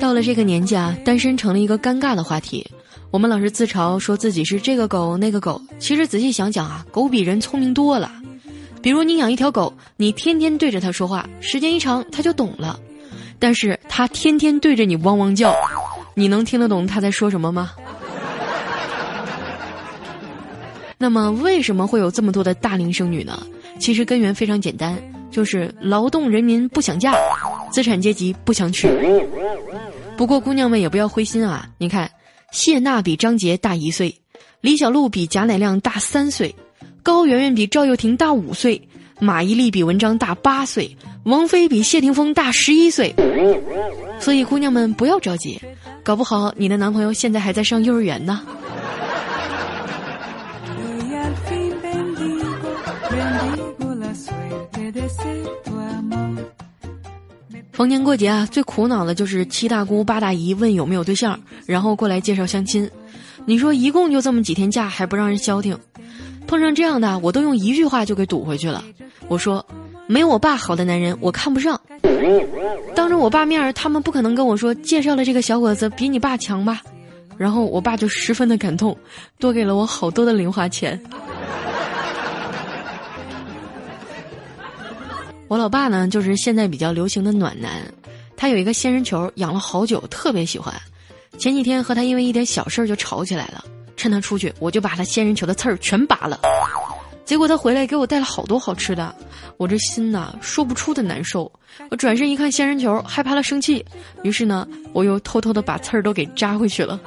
到了这个年纪啊，单身成了一个尴尬的话题。我们老是自嘲说自己是这个狗那个狗，其实仔细想想啊，狗比人聪明多了。比如你养一条狗，你天天对着它说话，时间一长它就懂了；但是它天天对着你汪汪叫，你能听得懂它在说什么吗？那么为什么会有这么多的大龄剩女呢？其实根源非常简单，就是劳动人民不想嫁，资产阶级不想娶。不过姑娘们也不要灰心啊，你看。谢娜比张杰大一岁，李小璐比贾乃亮大三岁，高圆圆比赵又廷大五岁，马伊琍比文章大八岁，王菲比谢霆锋大十一岁。所以姑娘们不要着急，搞不好你的男朋友现在还在上幼儿园呢。逢年过节啊，最苦恼的就是七大姑八大姨问有没有对象，然后过来介绍相亲。你说一共就这么几天假，还不让人消停？碰上这样的，我都用一句话就给堵回去了。我说，没我爸好的男人我看不上。当着我爸面儿，他们不可能跟我说介绍了这个小伙子比你爸强吧？然后我爸就十分的感动，多给了我好多的零花钱。我老爸呢，就是现在比较流行的暖男，他有一个仙人球，养了好久，特别喜欢。前几天和他因为一点小事儿就吵起来了，趁他出去，我就把他仙人球的刺儿全拔了。结果他回来给我带了好多好吃的，我这心呐说不出的难受。我转身一看仙人球，害怕他生气，于是呢，我又偷偷的把刺儿都给扎回去了。